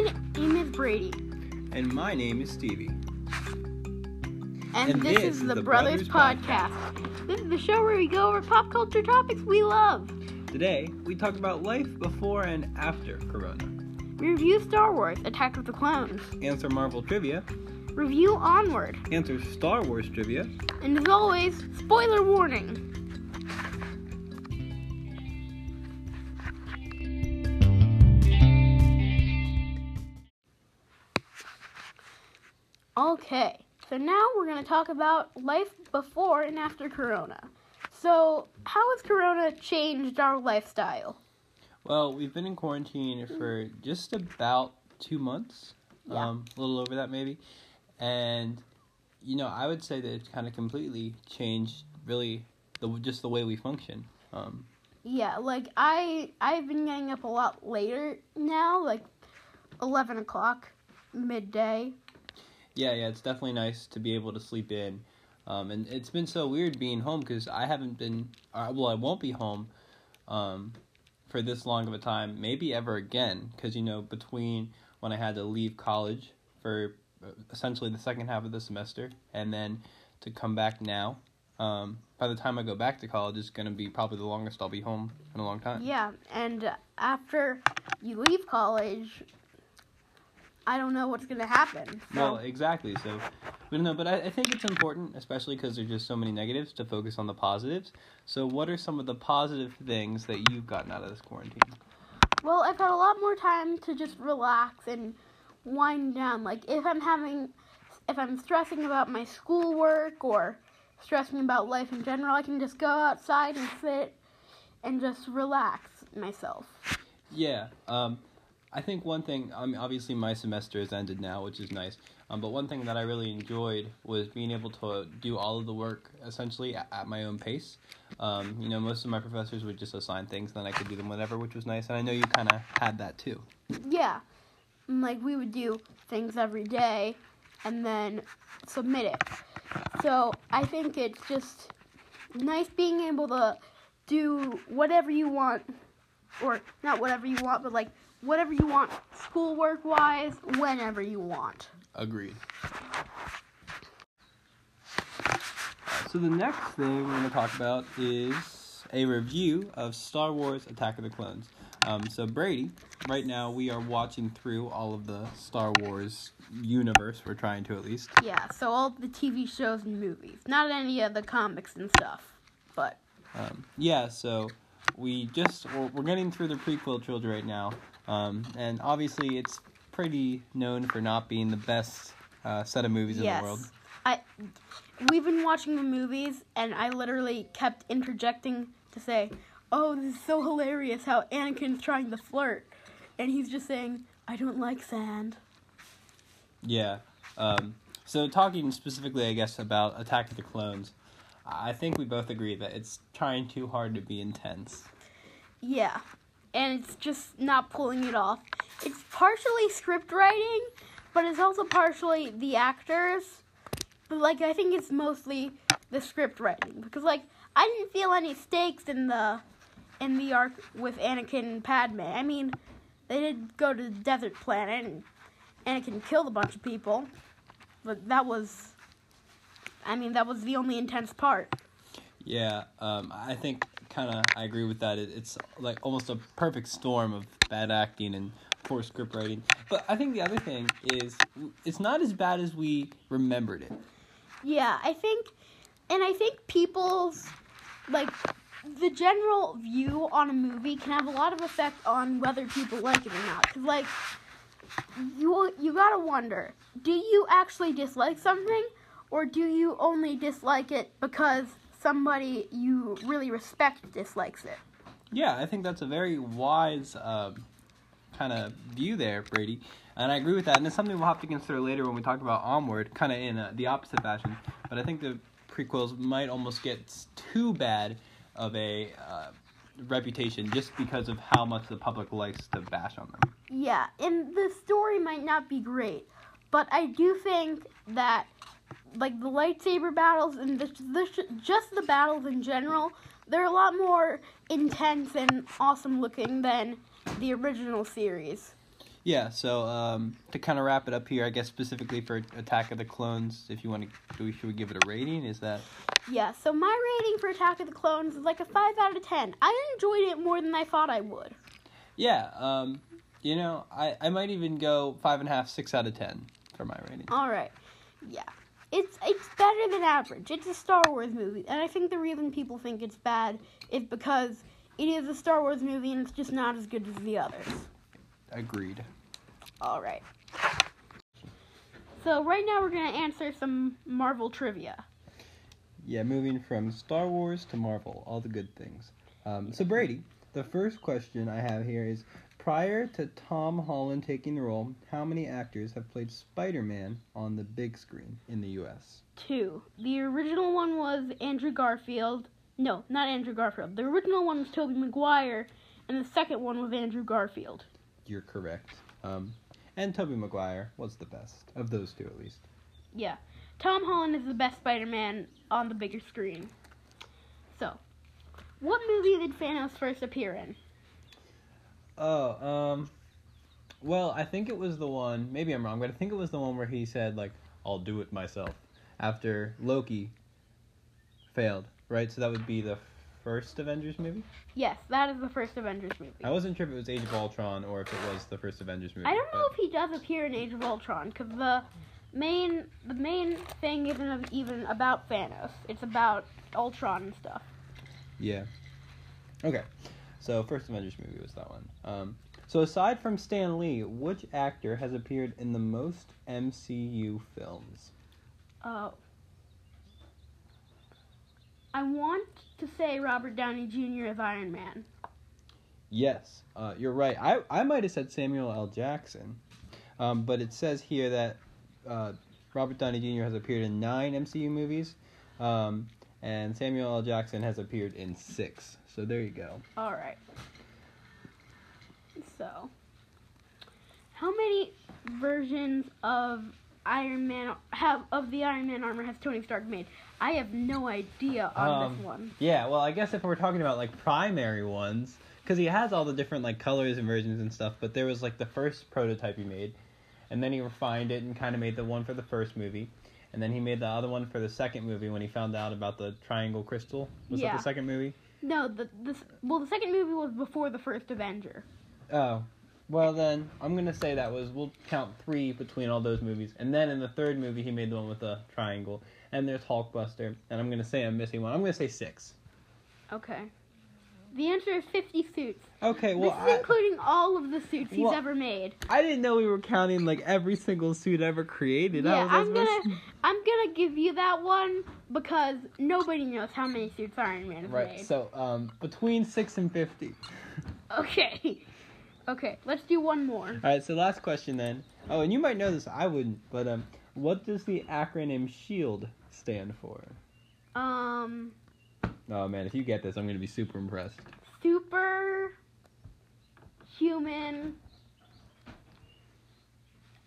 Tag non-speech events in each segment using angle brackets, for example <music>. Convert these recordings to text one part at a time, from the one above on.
My name is Brady, And my name is Stevie. and, And this, is the, Brothers, Podcast. This is the show where we go over pop culture topics we love. Today, we talk about life before and after Corona, We review Star Wars: Attack of the Clones, answer Marvel trivia, review Onward, answer Star Wars trivia, and as always, spoiler warning. Okay, so now we're going to talk about life before and after Corona. So, how has Corona changed our lifestyle? Well, we've been in quarantine for just about two months, Yeah. um, a little over that maybe, and you know I would say that it's kind of completely changed, really, the just the way we function. Um, Yeah, like I I've been getting up a lot later now, like eleven o'clock, midday. Yeah, yeah, it's definitely nice to be able to sleep in, um, and it's been so weird being home because I haven't been, uh, well, I won't be home, um, for this long of a time, maybe ever again, because you know between when I had to leave college for uh, essentially the second half of the semester, and then to come back now. Um, by the time I go back to college, it's gonna be probably the longest I'll be home in a long time. Yeah, and after you leave college, I don't know what's gonna happen. So, Well, exactly. So, but no, but I, I think it's important, especially because there's just so many negatives, to focus on the positives. So, what are some of the positive things that you've gotten out of this quarantine? well, I've had a lot more time to just relax and wind down. Like if I'm having, if I'm stressing about my schoolwork or stressing about life in general, I can just go outside and sit and just relax myself. Yeah. Um, I think one thing. Mean, obviously, my semester has ended now, which is nice. Um, but one thing that I really enjoyed was being able to do all of the work essentially at, at my own pace. Um, you know, most of my professors would just assign things, then I could do them whenever, which was nice. And I know you kind of had that too. Yeah. Like we would do things every day and then submit it. So I think it's just nice being able to do whatever you want or not whatever you want, but like whatever you want schoolwork wise whenever you want. Agreed. So the next thing we're going to talk about is a review of Star Wars: Attack of the Clones. Um, so Brady, right now we are watching through all of the Star Wars universe. We're trying to at least. Yeah, so all the TV shows and movies, not any of the comics and stuff. But Um, yeah, so we just we're, we're getting through the prequel trilogy right now, um, and obviously it's pretty known for not being the best uh, set of movies in the world. I we've been watching the movies and I literally kept interjecting to say, "Oh, this is so hilarious how Anakin's trying to flirt." And he's just saying, "I don't like sand." Yeah. Um, so talking specifically, I guess, about Attack of the Clones, I think we both agree that it's trying too hard to be intense. Yeah. And it's just not pulling it off. It's partially script writing, but it's also partially the actors. But like I think it's mostly the script writing because like I didn't feel any stakes in the in the arc with Anakin and Padme. I mean, they did go to the desert planet and Anakin killed a bunch of people, but that was I mean, that was the only intense part. Yeah, um, I think kind of I agree with that. It, it's like almost a perfect storm of bad acting and poor script writing. But I think the other thing is it's not as bad as we remembered it. Yeah, I think, and I think people's like the general view on a movie can have a lot of effect on whether people like it or not. Cause like you you gotta wonder, do you actually dislike something, or do you only dislike it because somebody you really respect dislikes it? Yeah, I think that's a very wise um, kind of view there, Brady. And I agree with that. And it's something we'll have to consider later when we talk about Onward, kind of in uh, the opposite fashion. But I think the prequels might almost get too bad of a uh, reputation just because of how much the public likes to bash on them. Yeah, and the story might not be great, but I do think that like the lightsaber battles and the, the just the battles in general, they're a lot more intense and awesome looking than the original series. Yeah, so um, to kind of wrap it up here, I guess specifically for Attack of the Clones, if you want to, do we, should we give it a rating? Is that Yeah, so my rating for Attack of the Clones is like a 5 out of 10. I enjoyed it more than I thought I would. yeah? Um, you know, I, I might even go five and a half, six out of ten for my rating. Alright, yeah. It's it's better than average. It's a Star Wars movie, and I think the reason people think it's bad is because it is a Star Wars movie and it's just not as good as the others. Agreed. Alright. So right now we're gonna answer some Marvel trivia. Yeah, moving from Star Wars to Marvel, all the good things. Um, so Brady, the first question I have here is: Prior to Tom Holland taking the role, how many actors have played Spider-Man on the big screen in the U.S.? Two. The original one was Andrew Garfield. No, not Andrew Garfield. The original one was Tobey Maguire, and the second one was Andrew Garfield. You're correct. Um, and Tobey Maguire was the best of those two, at least. Yeah. Tom Holland is the best Spider Man on the bigger screen. So, what movie did Thanos first appear in? Oh, um, well, I think it was the one. Maybe I'm wrong, but I think it was the one where he said like, "I'll do it myself," after Loki failed. Right, so that would be the first Avengers movie. Yes, that is the first Avengers movie. I wasn't sure if it was Age of Ultron or if it was the first Avengers movie. I don't know if he does appear in Age of Ultron because the main the main thing isn't even about Thanos. It's about Ultron and stuff. Yeah. Okay. So first Avengers movie was that one. Um, so aside from Stan Lee, which actor has appeared in the most MCU films? Oh. I want to say Robert Downey Jr. as Iron Man. Yes, uh, you're right. I, I might have said Samuel L. Jackson, um, but it says here that uh, Robert Downey Jr. has appeared in nine MCU movies, um, and Samuel L. Jackson has appeared in six. So there you go. All right. So, how many versions of Iron Man have of the Iron Man armor has Tony Stark made? I have no idea on Um, this one. Yeah, well, I guess if we're talking about like primary ones, because he has all the different like colors and versions and stuff, but there was like the first prototype he made, and then he refined it and kind of made the one for the first movie, and then he made the other one for the second movie when he found out about the triangle crystal. Was that the second movie? No, the this well the second movie was before the first Avenger. Oh, well then I'm gonna say that was we'll count three between all those movies, and then in the third movie he made the one with the triangle, and there's Hulkbuster, and I'm gonna say I'm missing one. I'm gonna say six. Okay. The answer is 50 suits. Okay, well this is I, including all of the suits he's ever made. I didn't know we were counting like every single suit ever created. Yeah, I'm gonna I'm gonna give you that one because nobody knows how many suits Iron Man has Right. made. So um, between six and fifty. Okay. <laughs> Okay, let's do one more. All right. So last question then. Oh, and you might know this. I wouldn't. But um, what does the acronym SHIELD stand for? Um, Oh man, if you get this, I'm gonna be super impressed. super human.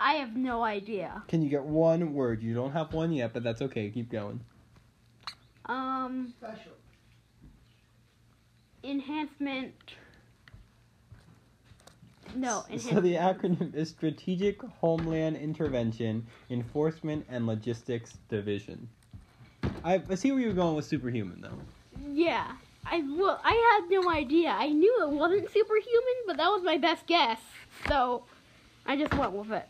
I have no idea. Can you get one word? You don't have one yet, but that's okay. Keep going. Um, Special. enhancement. No, Enhancement. So the acronym is Strategic Homeland Intervention Enforcement and Logistics Division. I, I see where you're going with superhuman though. Yeah. I well, I had no idea. I knew it wasn't superhuman, but that was my best guess. So, I just went with it.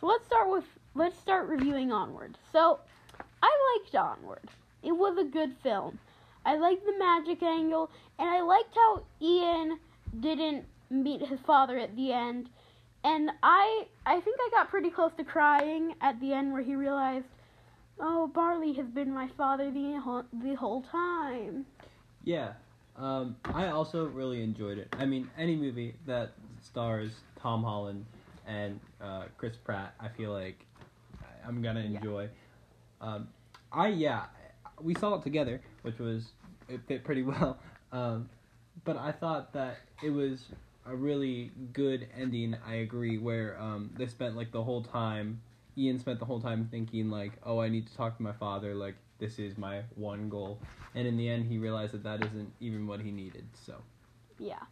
So let's start with let's start reviewing Onward. So, I liked Onward. It was a good film. I liked the magic angle, and I liked how Ian didn't meet his father at the end. And I I think I got pretty close to crying at the end where he realized, "Oh, Barley has been my father the whole, the whole time." Yeah, um, I also really enjoyed it. I mean, any movie that stars Tom Holland and uh, Chris Pratt, I feel like I'm gonna Yeah. enjoy. Um, I yeah, we saw it together, which was it fit pretty <laughs> well. Um, but I thought that it was a really good ending. I agree, where um, they spent like the whole time. Ian spent the whole time thinking like, "Oh, I need to talk to my father. Like, this is my one goal." And in the end, he realized that that isn't even what he needed. So Yeah.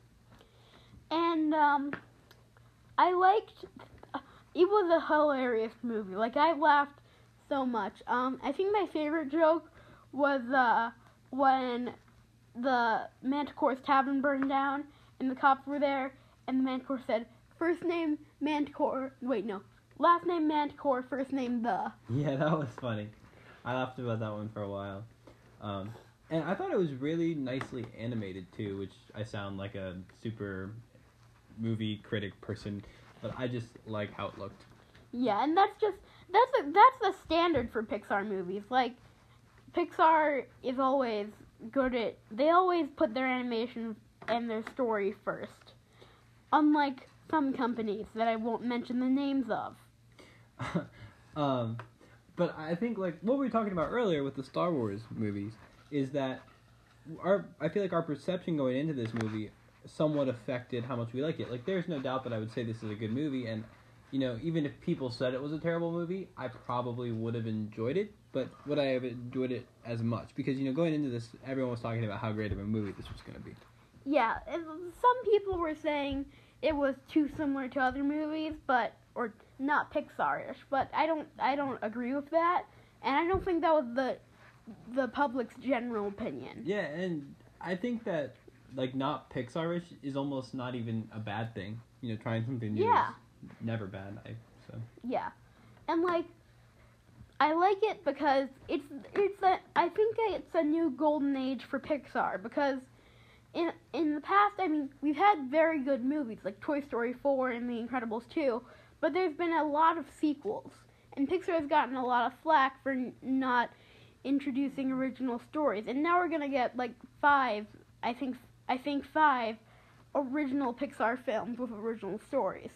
And um I liked. It was a hilarious movie. Like I laughed so much. Um, I think my favorite joke was uh when the Manticore's tavern burned down and the cops were there, and the Manticore said, first name Manticore. Wait, no, last name Manticore, first name the. Yeah, that was funny. I laughed about that one for a while. Um, and I thought it was really nicely animated too, which I sound like a super movie critic person, but I just like how it looked. Yeah, and that's just that's a, that's the standard for Pixar movies. Like Pixar is always good at they always put their animation and their story first. Unlike some companies that I won't mention the names of. <laughs> um, but I think like what we were talking about earlier with the Star Wars movies is that our I feel like our perception going into this movie somewhat affected how much we like it. Like there's no doubt that I would say this is a good movie and you know, even if people said it was a terrible movie, I probably would have enjoyed it, but would I have enjoyed it as much? Because, you know, going into this, everyone was talking about how great of a movie this was going to be. Yeah, some people were saying it was too similar to other movies, but or not Pixar-ish, but I don't I don't agree with that, and I don't think that was the the public's general opinion. Yeah, and I think that like not Pixar-ish is almost not even a bad thing. You know, trying something new Yeah. is never bad. I so Yeah, and like I like it because it's it's a I think it's a new golden age for Pixar because in in the past I mean we've had very good movies like Toy Story 4 and The Incredibles 2, but there's been a lot of sequels and Pixar has gotten a lot of flack for n- not introducing original stories and now we're going to get like 5 I think I think 5 original Pixar films with original stories.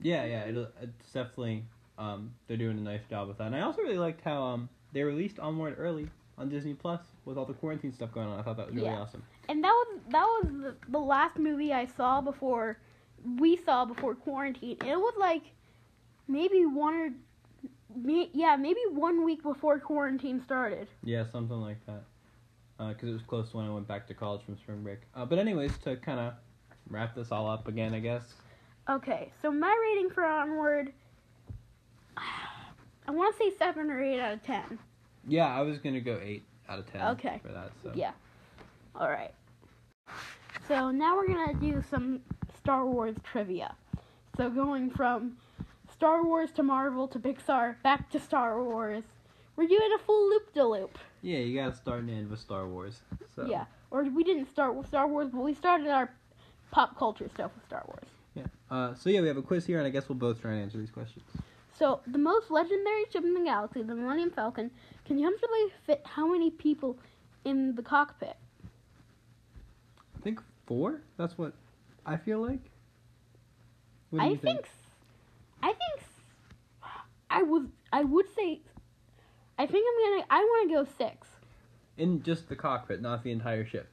yeah, yeah, it'll, it's definitely um they're doing a nice job with that. And I also really liked how um they released Onward early on Disney Plus with all the quarantine stuff going on. I thought that was really Yeah. awesome. and that was that was the, the last movie I saw before we saw before quarantine. It was like maybe one or may, yeah, maybe one week before quarantine started. Yeah, something like that. Because it was close to when I went back to college from spring break. Uh, but anyways, to kind of wrap this all up again, I guess. Okay, so my rating for Onward, <sighs> I want to say seven or eight out of ten. Yeah, I was gonna go eight out of ten. Okay. For that, so. Yeah. All right. So now we're gonna do some Star Wars trivia. So going from Star Wars to Marvel to Pixar, back to Star Wars. We're doing a full loop de loop. Yeah, you gotta start and end with Star Wars. So. Yeah. Or we didn't start with Star Wars, but we started our pop culture stuff with Star Wars. Yeah. Uh, so yeah, we have a quiz here, and I guess we'll both try and answer these questions. So the most legendary ship in the galaxy, the Millennium Falcon, can comfortably fit how many people in the cockpit? I think four. That's what I feel like. I you think, I think I would I would say I think I'm gonna I want to go six. In just the cockpit, not the entire ship.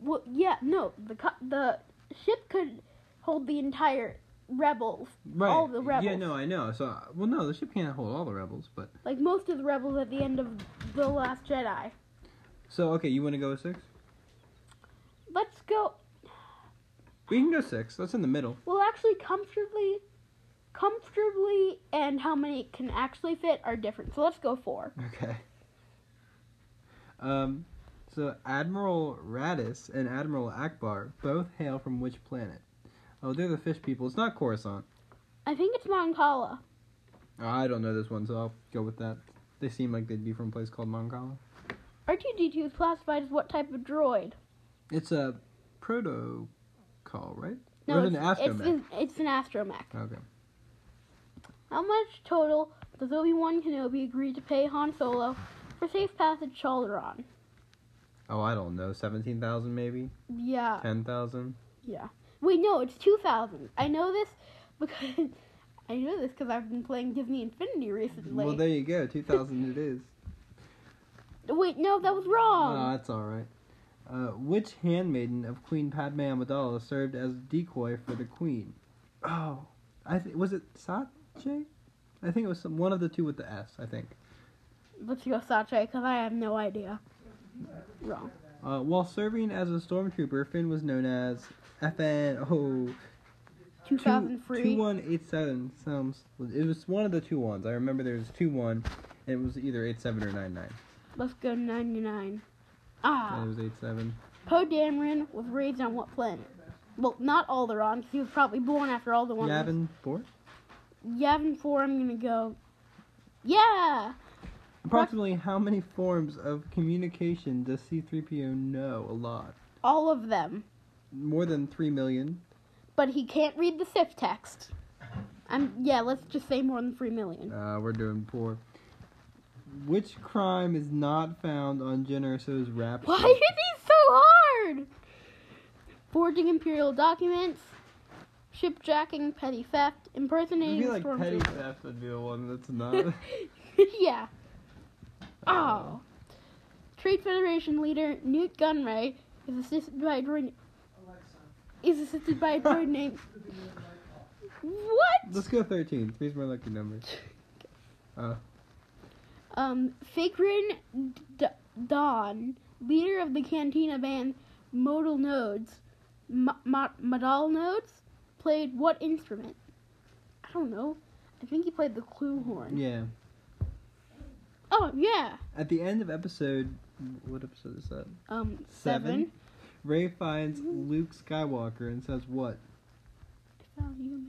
Well, yeah, no, the co- the ship could hold the entire rebels, Right. all the rebels. Yeah, no, I know. So, well, no, the ship can't hold all the rebels, but like most of the rebels at the end of the Last Jedi. so okay, you want to go with six? Let's go. We can go six. That's in the middle. Well, actually, comfortably, comfortably, and how many can actually fit are different. So let's go four. Okay. Um, so Admiral Raddus and Admiral Ackbar both hail from which planet? Oh, they're the fish people. It's not Coruscant. I think it's Mon Cala. I don't know this one, so I'll go with that. They seem like they'd be from a place called Mon Cala. R2D2 is classified as what type of droid? It's a protocol, right? No, it's, it an it's, it's an astromech. Okay. How much total does Obi-Wan Kenobi agree to pay Han Solo for safe passage to Alderaan? Oh, I don't know. Seventeen thousand, maybe Yeah. ten thousand. Yeah. Wait, no, it's 2,000. I know this because <laughs> I know this because I've been playing Disney Infinity recently. Well, there you go. Two thousand it is. Wait, no, that was wrong. No, that's all right. Uh, which handmaiden of Queen Padme Amidala served as decoy for the Queen? Oh, I th- was it Sache? I think it was some, one of the two with the S. I think. Let's go Sache because I have no idea. Wrong. Uh, while serving as a stormtrooper, Finn was known as FN. Oh, 2003. Two one eight seven sounds. It was one of the two ones. I remember there was two one, and it was either eight seven or nine nine. Let's go 99. Ah, it was eight seven. Poe Dameron was raised on what planet? Well, not Alderaan, 'cause he was probably born after Alderaan. Yavin four. Yavin 4, I'm gonna go. Yeah! Approximately how many forms of communication does C three PO know? A lot. All of them. More than three million. But he can't read the Sith text. I'm, yeah, let's just say more than 3 million. Uh, we're doing poor. Which crime is not found on Generoso's rap? Why sheet? are these so hard? Forging imperial documents, shipjacking, petty theft, impersonating feel like petty theft would be the one that's not. <laughs> <laughs> yeah. Oh. Trade Federation leader Nute Gunray is assisted by a droid. Is assisted by a <laughs> droid named. What? Let's go thirteen. Three's my lucky number. Uh, Um, Figrin D- Dawn, leader of the Cantina band Modal Nodes, M- M- Modal Nodes, played what instrument? I don't know. I think he played the Kloo horn. yeah. Oh yeah. At the end of episode, what episode is that? Um, Seven? seven. Rey finds Luke Skywalker and says what?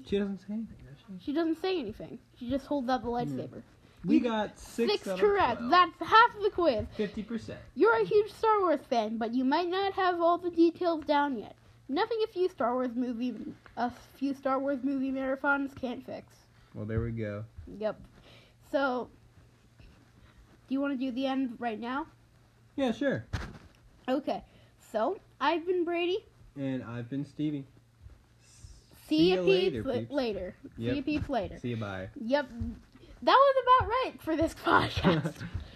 She doesn't say anything, does she? She doesn't say anything. She just holds out the lightsaber. We You- got six. Six correct. 12. That's half of the quiz. fifty percent. You're a huge Star Wars fan, but you might not have all the details down yet. Nothing a few Star Wars movie a few Star Wars movie marathons can't fix. Well, there we go. Yep. So, do you want to do the end right now? Yeah, sure. Okay. So, I've been Brady. And I've been Stevie. See, ya you later, peeps peeps. later. See you peeps later. See you bye. Yep. That was about right for this <laughs> podcast. <laughs>